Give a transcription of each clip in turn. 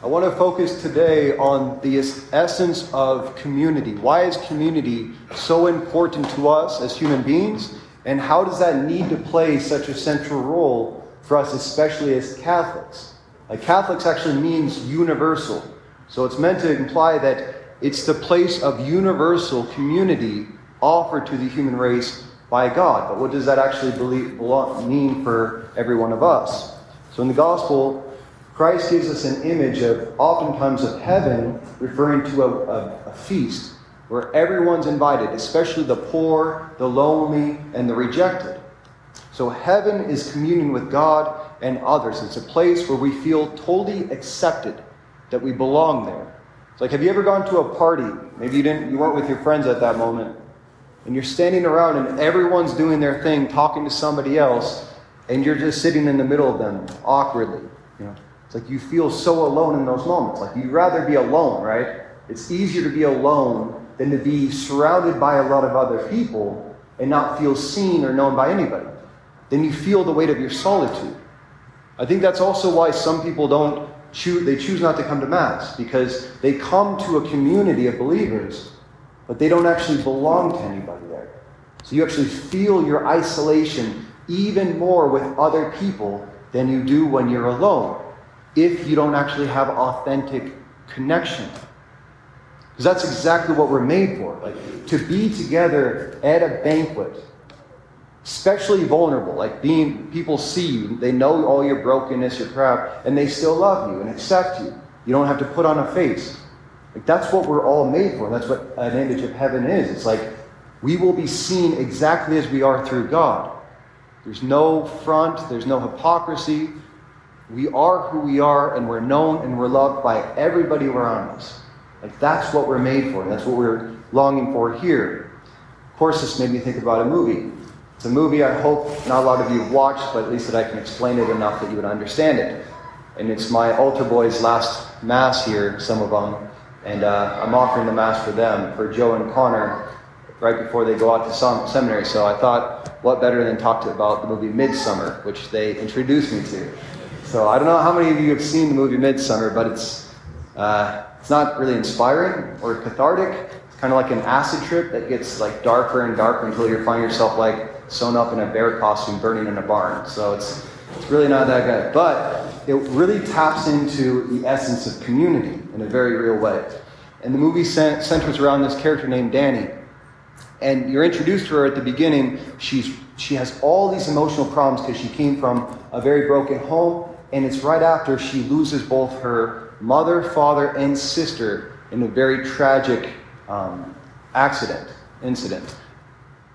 I want to focus today on the essence of community. Why is community so important to us as human beings? And how does that need to play such a central role for us, especially as Catholics? Like, Catholics actually means universal. So it's meant to imply that it's the place of universal community offered to the human race by God. But what does that actually believe, mean for every one of us? So in the gospel, Christ gives us an image of oftentimes of heaven referring to a, a, a feast where everyone's invited, especially the poor, the lonely, and the rejected. So heaven is communion with God and others. It's a place where we feel totally accepted, that we belong there. It's like, have you ever gone to a party? Maybe you didn't, you weren't with your friends at that moment, and you're standing around and everyone's doing their thing, talking to somebody else, and you're just sitting in the middle of them awkwardly. It's like you feel so alone in those moments. Like you'd rather be alone, right? It's easier to be alone than to be surrounded by a lot of other people and not feel seen or known by anybody. Then you feel the weight of your solitude. I think that's also why some people don't choose, they choose not to come to Mass, because they come to a community of believers, but they don't actually belong to anybody there. So you actually feel your isolation even more with other people than you do when you're alone if you don't actually have authentic connection. Because that's exactly what we're made for. Like to be together at a banquet, especially vulnerable, like being people see you, they know all your brokenness, your crap, and they still love you and accept you. You don't have to put on a face. Like that's what we're all made for. That's what an image of heaven is. It's like we will be seen exactly as we are through God. There's no front, there's no hypocrisy, we are who we are, and we're known and we're loved by everybody around us. Like that's what we're made for. That's what we're longing for here. Of course, this made me think about a movie. It's a movie I hope not a lot of you have watched, but at least that I can explain it enough that you would understand it. And it's my altar boys' last mass here, some of them, and uh, I'm offering the mass for them, for Joe and Connor, right before they go out to seminary. So I thought, what better than talk to about the movie Midsommar, which they introduced me to. So I don't know how many of you have seen the movie Midsommar, but it's uh, it's not really inspiring or cathartic. It's kind of like an acid trip that gets like darker and darker until you find yourself like sewn up in a bear costume, burning in a barn. So it's it's really not that good, but it really taps into the essence of community in a very real way. And the movie centers around this character named Dani. And you're introduced to her at the beginning. She's she has all these emotional problems because she came from a very broken home and it's right after she loses both her mother, father, and sister in a very tragic um, accident, incident.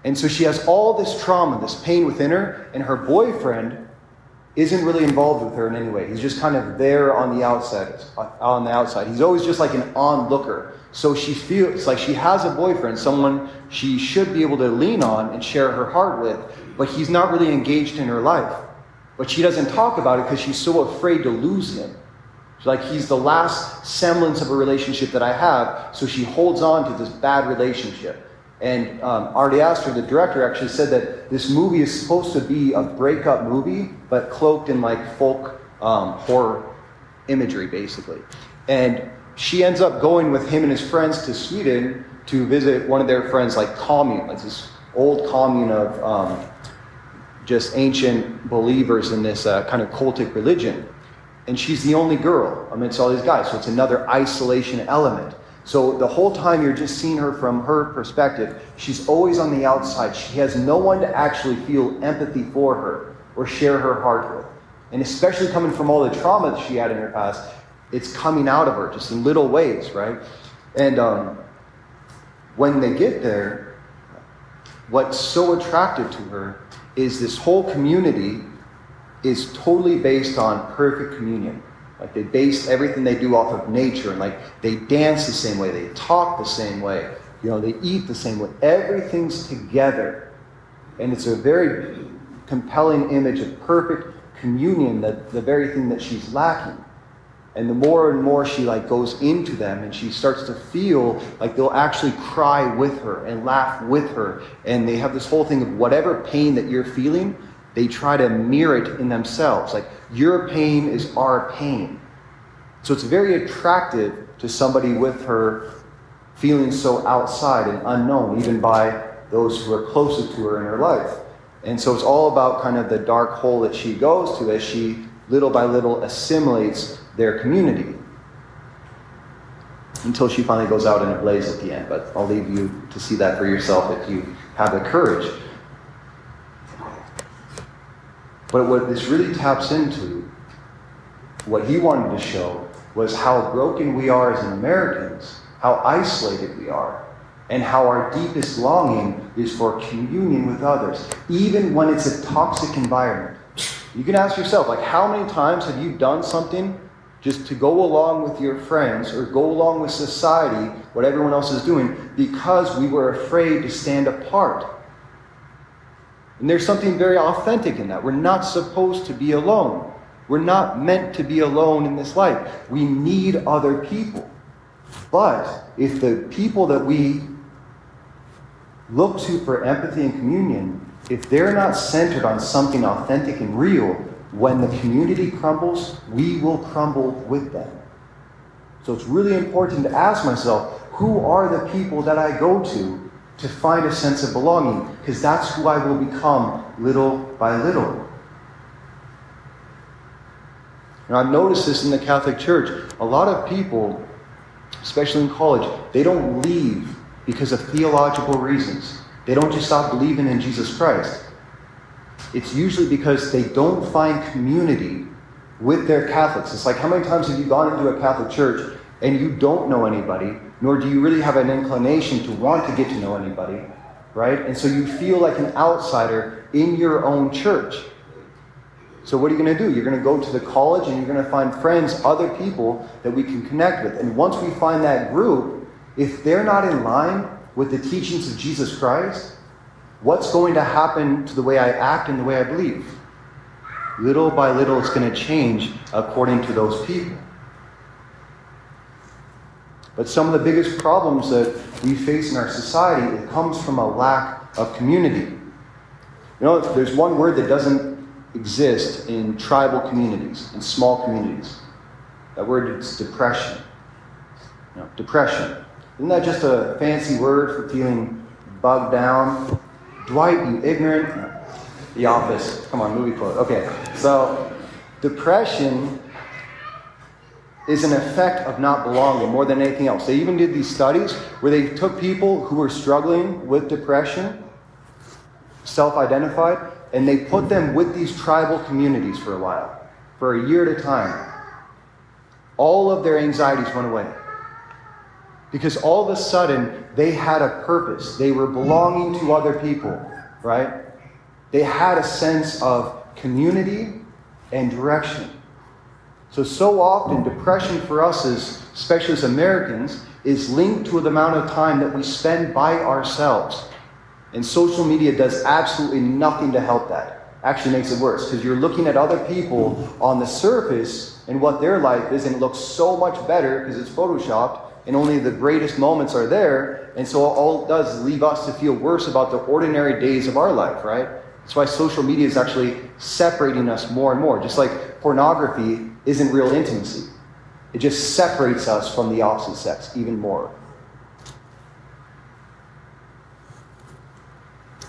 And so she has all this trauma, this pain within her, and her boyfriend isn't really involved with her in any way. He's just kind of there on the outside. On the outside, he's always just like an onlooker. So she feels like she has a boyfriend, someone she should be able to lean on and share her heart with, but he's not really engaged in her life. But she doesn't talk about it because she's so afraid to lose him. She's like, he's the last semblance of a relationship that I have, so she holds on to this bad relationship. And um, Ari Aster, the director, actually said that this movie is supposed to be a breakup movie, but cloaked in like folk um, horror imagery, basically. And she ends up going with him and his friends to Sweden to visit one of their friends, like commune, like this old commune of um, just ancient believers in this uh, kind of cultic religion. And she's the only girl amidst all these guys. So it's another isolation element. So the whole time you're just seeing her from her perspective, she's always on the outside. She has no one to actually feel empathy for her or share her heart with. And especially coming from all the trauma that she had in her past, it's coming out of her just in little ways, right? And um, when they get there, what's so attractive to her is this whole community is totally based on perfect communion. Like they base everything they do off of nature, and like they dance the same way, they talk the same way, you know, they eat the same way. Everything's together, and it's a very compelling image of perfect communion. That the very thing that she's lacking. And the more and more she like goes into them and she starts to feel like they'll actually cry with her and laugh with her. And they have this whole thing of whatever pain that you're feeling, they try to mirror it in themselves. Like your pain is our pain. So it's very attractive to somebody with her feeling so outside and unknown, even by those who are closest to her in her life. And so it's all about kind of the dark hole that she goes to as she little by little assimilates their community until she finally goes out in a blaze at the end. But I'll leave you to see that for yourself if you have the courage. But what this really taps into, what he wanted to show, was how broken we are as Americans, how isolated we are, and how our deepest longing is for communion with others, even when it's a toxic environment. You can ask yourself, like, how many times have you done something just to go along with your friends or go along with society, what everyone else is doing, because we were afraid to stand apart? And there's something very authentic in that. We're not supposed to be alone. We're not meant to be alone in this life. We need other people. But if the people that we look to for empathy and communion, if they're not centered on something authentic and real, when the community crumbles, we will crumble with them. So it's really important to ask myself who are the people that I go to to find a sense of belonging? Because that's who I will become little by little. Now, I've noticed this in the Catholic Church. A lot of people, especially in college, they don't leave because of theological reasons. They don't just stop believing in Jesus Christ. It's usually because they don't find community with their Catholics. It's like how many times have you gone into a Catholic church and you don't know anybody, nor do you really have an inclination to want to get to know anybody, right? And so you feel like an outsider in your own church. So what are you going to do? You're going to go to the college and you're going to find friends, other people that we can connect with. And once we find that group, if they're not in line with the teachings of Jesus Christ, what's going to happen to the way I act and the way I believe? Little by little, it's going to change according to those people. But some of the biggest problems that we face in our society, it comes from a lack of community. You know, there's one word that doesn't exist in tribal communities, in small communities. That word is depression. You know, depression. Isn't that just a fancy word for feeling bugged down? Dwight, you ignorant. The Office. Come on, movie quote. Okay, so depression is an effect of not belonging more than anything else. They even did these studies where they took people who were struggling with depression, self identified, and they put them with these tribal communities for a while, for a year at a time. All of their anxieties went away. Because all of a sudden, they had a purpose. They were belonging to other people, right? They had a sense of community and direction. So, so often, depression for us, as, especially as Americans, is linked to the amount of time that we spend by ourselves. And social media does absolutely nothing to help that. Actually makes it worse because you're looking at other people on the surface and what their life is, and it looks so much better because it's photoshopped, and only the greatest moments are there. And so all it does is leave us to feel worse about the ordinary days of our life, right? That's why social media is actually separating us more and more. Just like pornography isn't real intimacy. It just separates us from the opposite sex even more.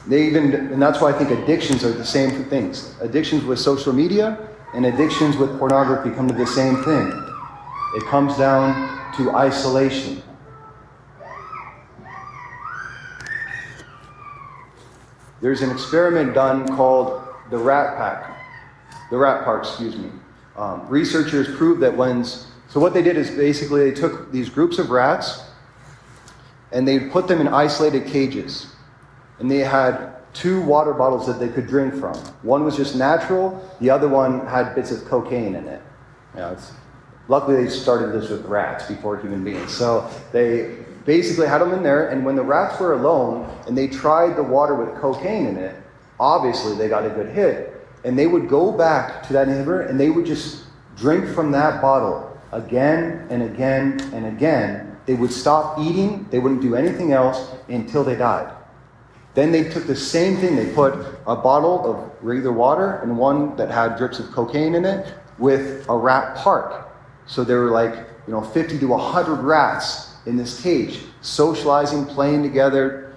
They even, and that's why I think addictions are the same things. Addictions with social media and addictions with pornography come to the same thing. It comes down to isolation. There's an experiment done called the Rat Pack, the Rat Park, excuse me. Um, researchers proved that when, so what they did is basically they took these groups of rats and they put them in isolated cages. And they had two water bottles that they could drink from. One was just natural, the other one had bits of cocaine in it. You know, luckily, they started this with rats before human beings. So they basically had them in there, and when the rats were alone and they tried the water with cocaine in it, obviously they got a good hit and they would go back to that neighbor and they would just drink from that bottle again and again and again. They would stop eating, they wouldn't do anything else until they died. Then they took the same thing, they put a bottle of regular water and one that had drips of cocaine in it with a rat park. So there were like, you know, 50 to 100 rats in this cage, socializing, playing together,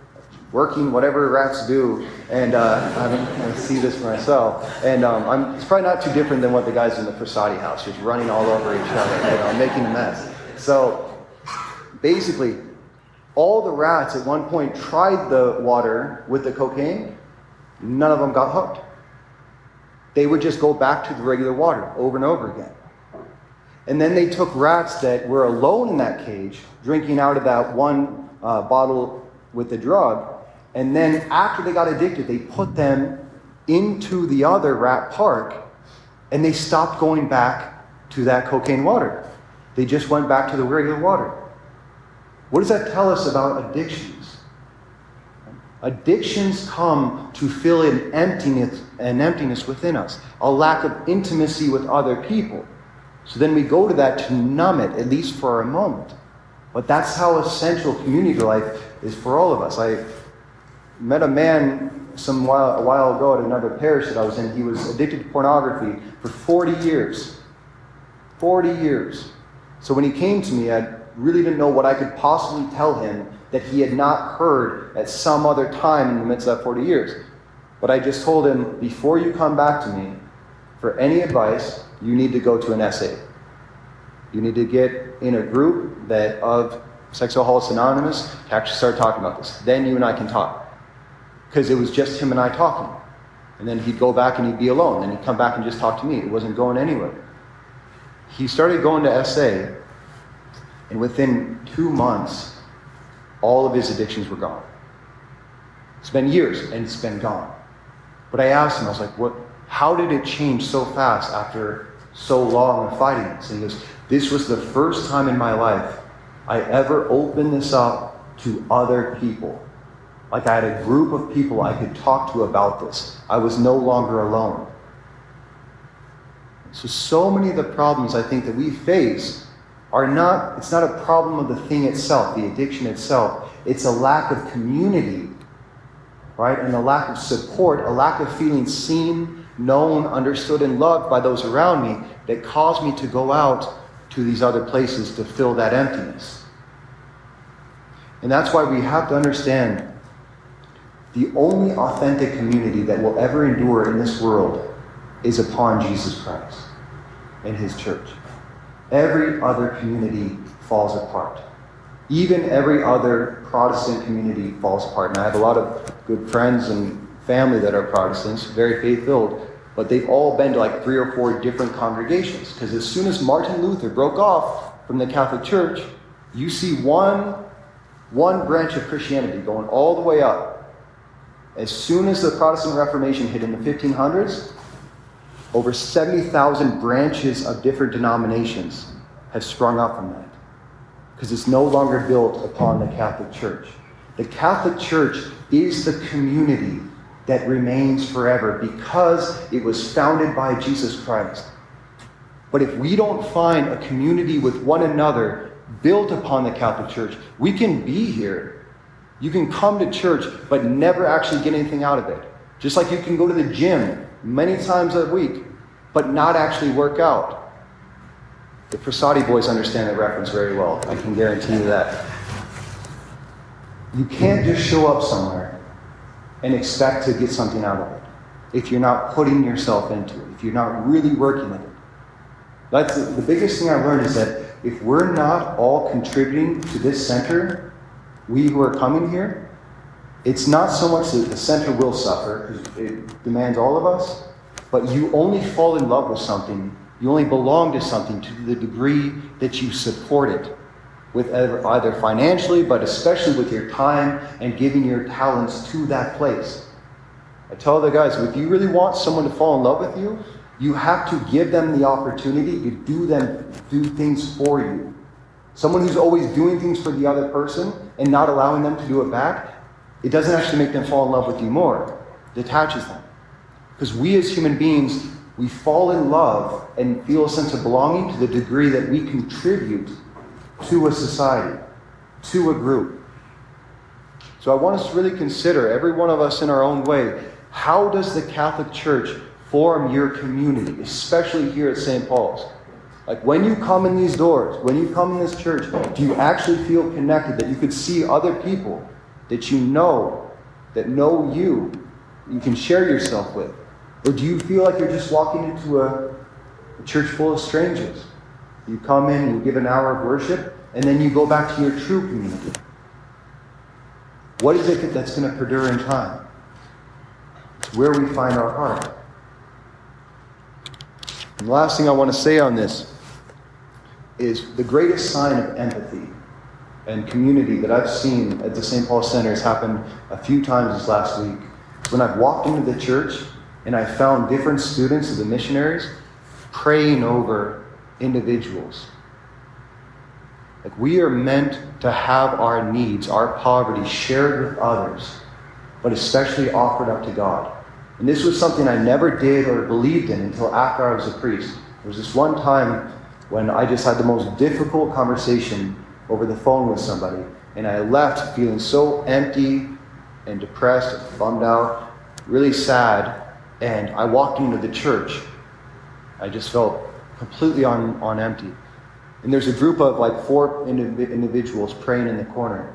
working, whatever rats do. And uh, I, I see this for myself. And um, it's probably not too different than what the guys in the Frassati house, just running all over each other, you know, making a mess. So basically, all the rats at one point tried the water with the cocaine. None of them got hooked. They would just go back to the regular water over and over again. And then they took rats that were alone in that cage, drinking out of that one uh, bottle with the drug. And then after they got addicted, they put them into the other rat park and they stopped going back to that cocaine water. They just went back to the regular water. What does that tell us about addictions? Addictions come to fill an emptiness, an emptiness within us, a lack of intimacy with other people. So then we go to that to numb it, at least for a moment. But that's how essential community life is for all of us. I met a man some while, a while ago at another parish that I was in. He was addicted to pornography for 40 years. 40 years. So when he came to me, I really didn't know what I could possibly tell him that he had not heard at some other time in the midst of that 40 years. But I just told him, before you come back to me for any advice, you need to go to an SA. You need to get in a group that of Sexaholics Anonymous to actually start talking about this. Then you and I can talk. Because it was just him and I talking. And then he'd go back and he'd be alone. Then he'd come back and just talk to me. It wasn't going anywhere. He started going to SA, and within two months, all of his addictions were gone. It's been years, and it's been gone. But I asked him, I was like, what, how did it change so fast after so long of fighting this? And he goes, This was the first time in my life I ever opened this up to other people. Like I had a group of people I could talk to about this. I was no longer alone. So, so many of the problems I think that we face are not, it's not a problem of the thing itself, the addiction itself. It's a lack of community, right? And a lack of support, a lack of feeling seen, known, understood, and loved by those around me that caused me to go out to these other places to fill that emptiness. And that's why we have to understand the only authentic community that will ever endure in this world is upon Jesus Christ and his church. Every other community falls apart. Even every other Protestant community falls apart. And I have a lot of good friends and family that are Protestants, very faith filled, but they've all been to like three or four different congregations. Because as soon as Martin Luther broke off from the Catholic Church, you see one, one branch of Christianity going all the way up. As soon as the Protestant Reformation hit in the 1500s, over 70,000 branches of different denominations have sprung up from that because it's no longer built upon the Catholic Church. The Catholic Church is the community that remains forever because it was founded by Jesus Christ. But if we don't find a community with one another built upon the Catholic Church, we can be here. You can come to church, but never actually get anything out of it. Just like you can go to the gym many times a week, but not actually work out. The Frassati boys understand that reference very well. I can guarantee you that. You can't just show up somewhere and expect to get something out of it if you're not putting yourself into it, if you're not really working at it. That's the, the biggest thing I've learned is that if we're not all contributing to this center, we who are coming here, it's not so much that the center will suffer, because it demands all of us, but you only fall in love with something, you only belong to something to the degree that you support it, with either financially, but especially with your time and giving your talents to that place. I tell the guys, if you really want someone to fall in love with you, you have to give them the opportunity to do them do things for you. Someone who's always doing things for the other person and not allowing them to do it back, it doesn't actually make them fall in love with you more. It detaches them. Because we as human beings, we fall in love and feel a sense of belonging to the degree that we contribute to a society, to a group. So I want us to really consider, every one of us in our own way, how does the Catholic Church form your community, especially here at St. Paul's? Like when you come in these doors, when you come in this church, do you actually feel connected that you could see other people that you know, that know you, you can share yourself with? Or do you feel like you're just walking into a, a church full of strangers? You come in, you give an hour of worship, and then you go back to your true community. What is it that's going to perdure in time? It's where we find our heart. And the last thing I want to say on this is the greatest sign of empathy and community that I've seen at the St. Paul Center has happened a few times this last week. When I've walked into the church and I found different students of the missionaries praying over individuals. Like we are meant to have our needs, our poverty shared with others, but especially offered up to God. And this was something I never did or believed in until after I was a priest. There was this one time when I just had the most difficult conversation over the phone with somebody, and I left feeling so empty and depressed, and bummed out, really sad, and I walked into the church. I just felt completely on, on empty. And there's a group of like four indiv- individuals praying in the corner.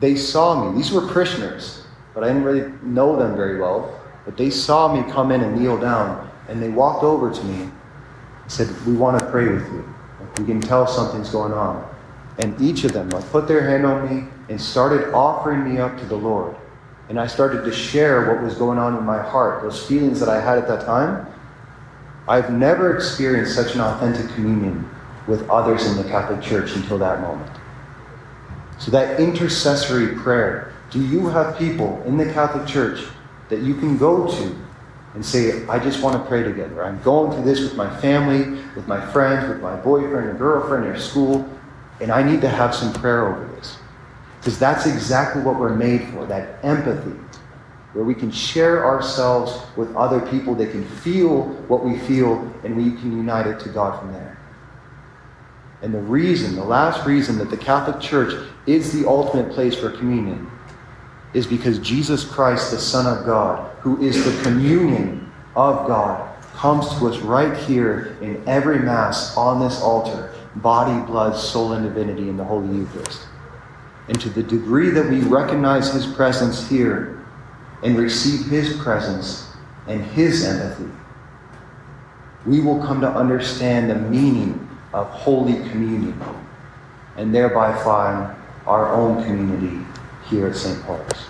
They saw me. These were parishioners, but I didn't really know them very well. But they saw me come in and kneel down, and they walked over to me and said, We want to pray with you. Like, we can tell something's going on. And each of them like, put their hand on me and started offering me up to the Lord. And I started to share what was going on in my heart, those feelings that I had at that time. I've never experienced such an authentic communion with others in the Catholic Church until that moment. So, that intercessory prayer do you have people in the Catholic Church that you can go to and say, I just want to pray together? I'm going through this with my family, with my friends, with my boyfriend or girlfriend or school, and I need to have some prayer over this. Because that's exactly what we're made for that empathy, where we can share ourselves with other people They can feel what we feel and we can unite it to God from there. And the reason, the last reason that the Catholic Church is the ultimate place for communion is because Jesus Christ, the Son of God, who is the communion of God, comes to us right here in every Mass on this altar body, blood, soul, and divinity in the Holy Eucharist. And to the degree that we recognize His presence here and receive His presence and His empathy, we will come to understand the meaning of Holy Communion and thereby find our own community here at St. Paul's.